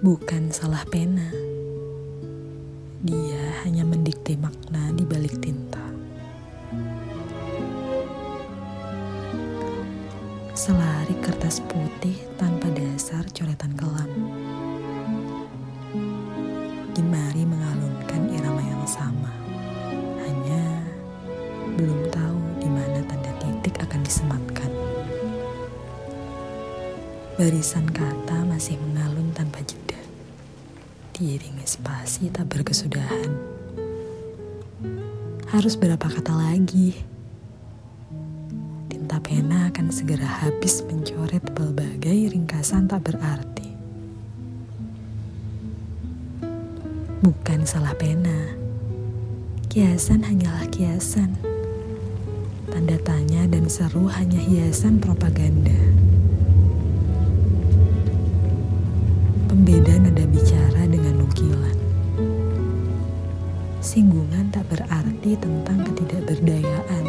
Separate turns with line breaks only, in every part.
Bukan salah pena. Dia hanya mendikte makna di balik tinta. Selari kertas putih tanpa dasar coretan kelam. Jemari mengalunkan irama yang sama. Hanya belum tahu Barisan kata masih mengalun tanpa jeda. Diiringi spasi tak berkesudahan. Harus berapa kata lagi? Tinta pena akan segera habis mencoret berbagai ringkasan tak berarti. Bukan salah pena. Kiasan hanyalah kiasan. Tanda tanya dan seru hanya hiasan propaganda. Singgungan tak berarti tentang ketidakberdayaan.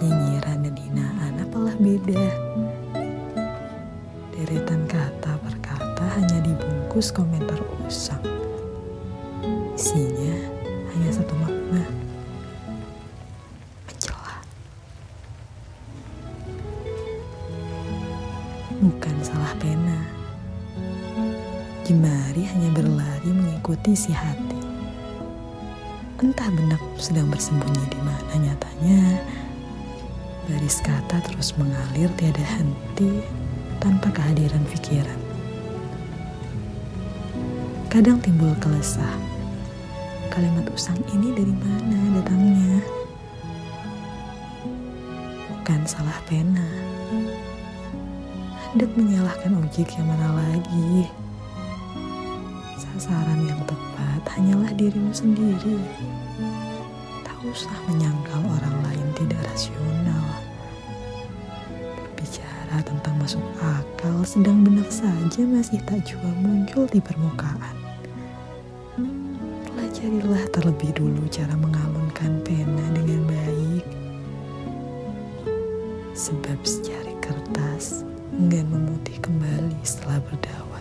Nyinyiran dan hinaan apalah beda. Deretan kata per kata hanya dibungkus komentar usang. Isinya hanya satu makna. Mencela. Bukan salah pena. Jemari hanya berlari mengikuti si hati. Entah benak sedang bersembunyi di mana nyatanya. Baris kata terus mengalir tiada henti tanpa kehadiran pikiran. Kadang timbul kelesah. Kalimat usang ini dari mana datangnya? Bukan salah pena. Hendak menyalahkan ojek yang mana lagi? Sasaran yang tepat hanyalah dirimu sendiri. Tak usah menyangkal orang lain tidak rasional. Berbicara tentang masuk akal, sedang benak saja masih tak jua muncul di permukaan. Pelajarilah terlebih dulu cara mengalunkan pena dengan baik. Sebab secari kertas enggan memutih kembali setelah berdawa.